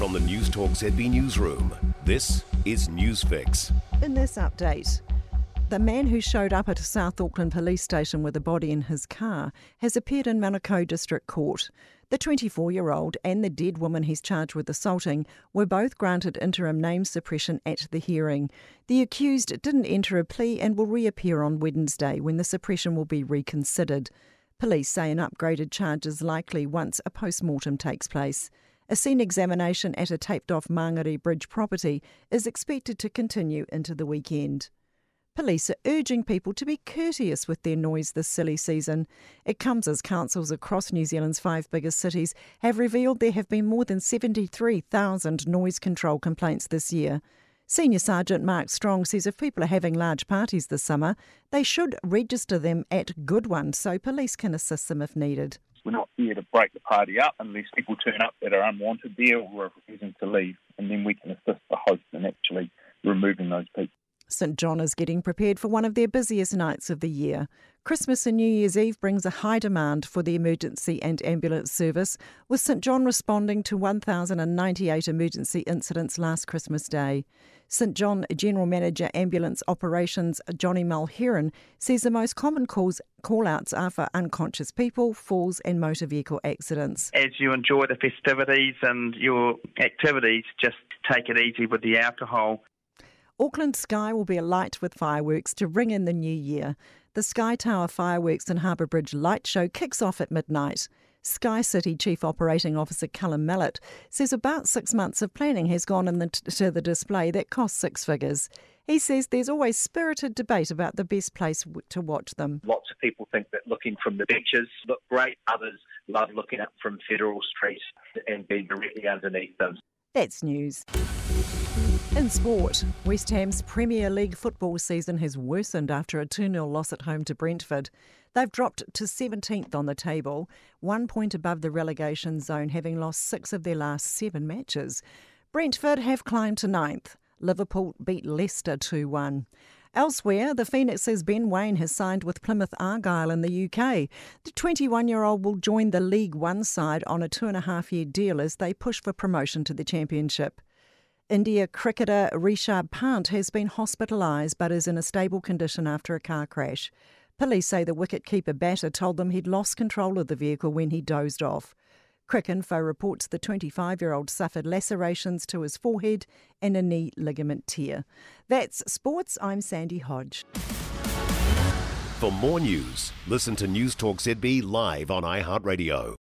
From the Newstalk ZB Newsroom, this is Newsfix. In this update, the man who showed up at a South Auckland police station with a body in his car has appeared in Manukau District Court. The 24 year old and the dead woman he's charged with assaulting were both granted interim name suppression at the hearing. The accused didn't enter a plea and will reappear on Wednesday when the suppression will be reconsidered. Police say an upgraded charge is likely once a post mortem takes place. A scene examination at a taped off Mangere Bridge property is expected to continue into the weekend. Police are urging people to be courteous with their noise this silly season. It comes as councils across New Zealand's five biggest cities have revealed there have been more than 73,000 noise control complaints this year. Senior Sergeant Mark Strong says if people are having large parties this summer, they should register them at Good One so police can assist them if needed. We're not here to break the party up unless people turn up that are unwanted there or are refusing to leave, and then we can assist the host in actually removing those people. St John is getting prepared for one of their busiest nights of the year. Christmas and New Year's Eve brings a high demand for the emergency and ambulance service, with St John responding to 1,098 emergency incidents last Christmas Day. St John General Manager Ambulance Operations Johnny Mulheron says the most common calls call-outs are for unconscious people, falls and motor vehicle accidents. As you enjoy the festivities and your activities, just take it easy with the alcohol. Auckland sky will be alight with fireworks to ring in the new year. The Sky Tower Fireworks and Harbour Bridge Light Show kicks off at midnight. Sky City Chief Operating Officer Callum Mallett says about six months of planning has gone into the display that cost six figures. He says there's always spirited debate about the best place to watch them. Lots of people think that looking from the beaches look great. Others love looking up from Federal Street and being directly underneath them. That's news. In sport, West Ham's Premier League football season has worsened after a 2 0 loss at home to Brentford. They've dropped to 17th on the table, one point above the relegation zone, having lost six of their last seven matches. Brentford have climbed to ninth. Liverpool beat Leicester 2 1. Elsewhere, the Phoenix's Ben Waine has signed with Plymouth Argyle in the UK. The 21 year old will join the League One side on a two and a half year deal as they push for promotion to the Championship. India cricketer Rishabh Pant has been hospitalised but is in a stable condition after a car crash. Police say the wicket-keeper batter told them he'd lost control of the vehicle when he dozed off. Cricinfo reports the 25 year old suffered lacerations to his forehead and a knee ligament tear. That's sports. I'm Sandy Hodge. For more news, listen to Newstalk ZB live on iHeartRadio.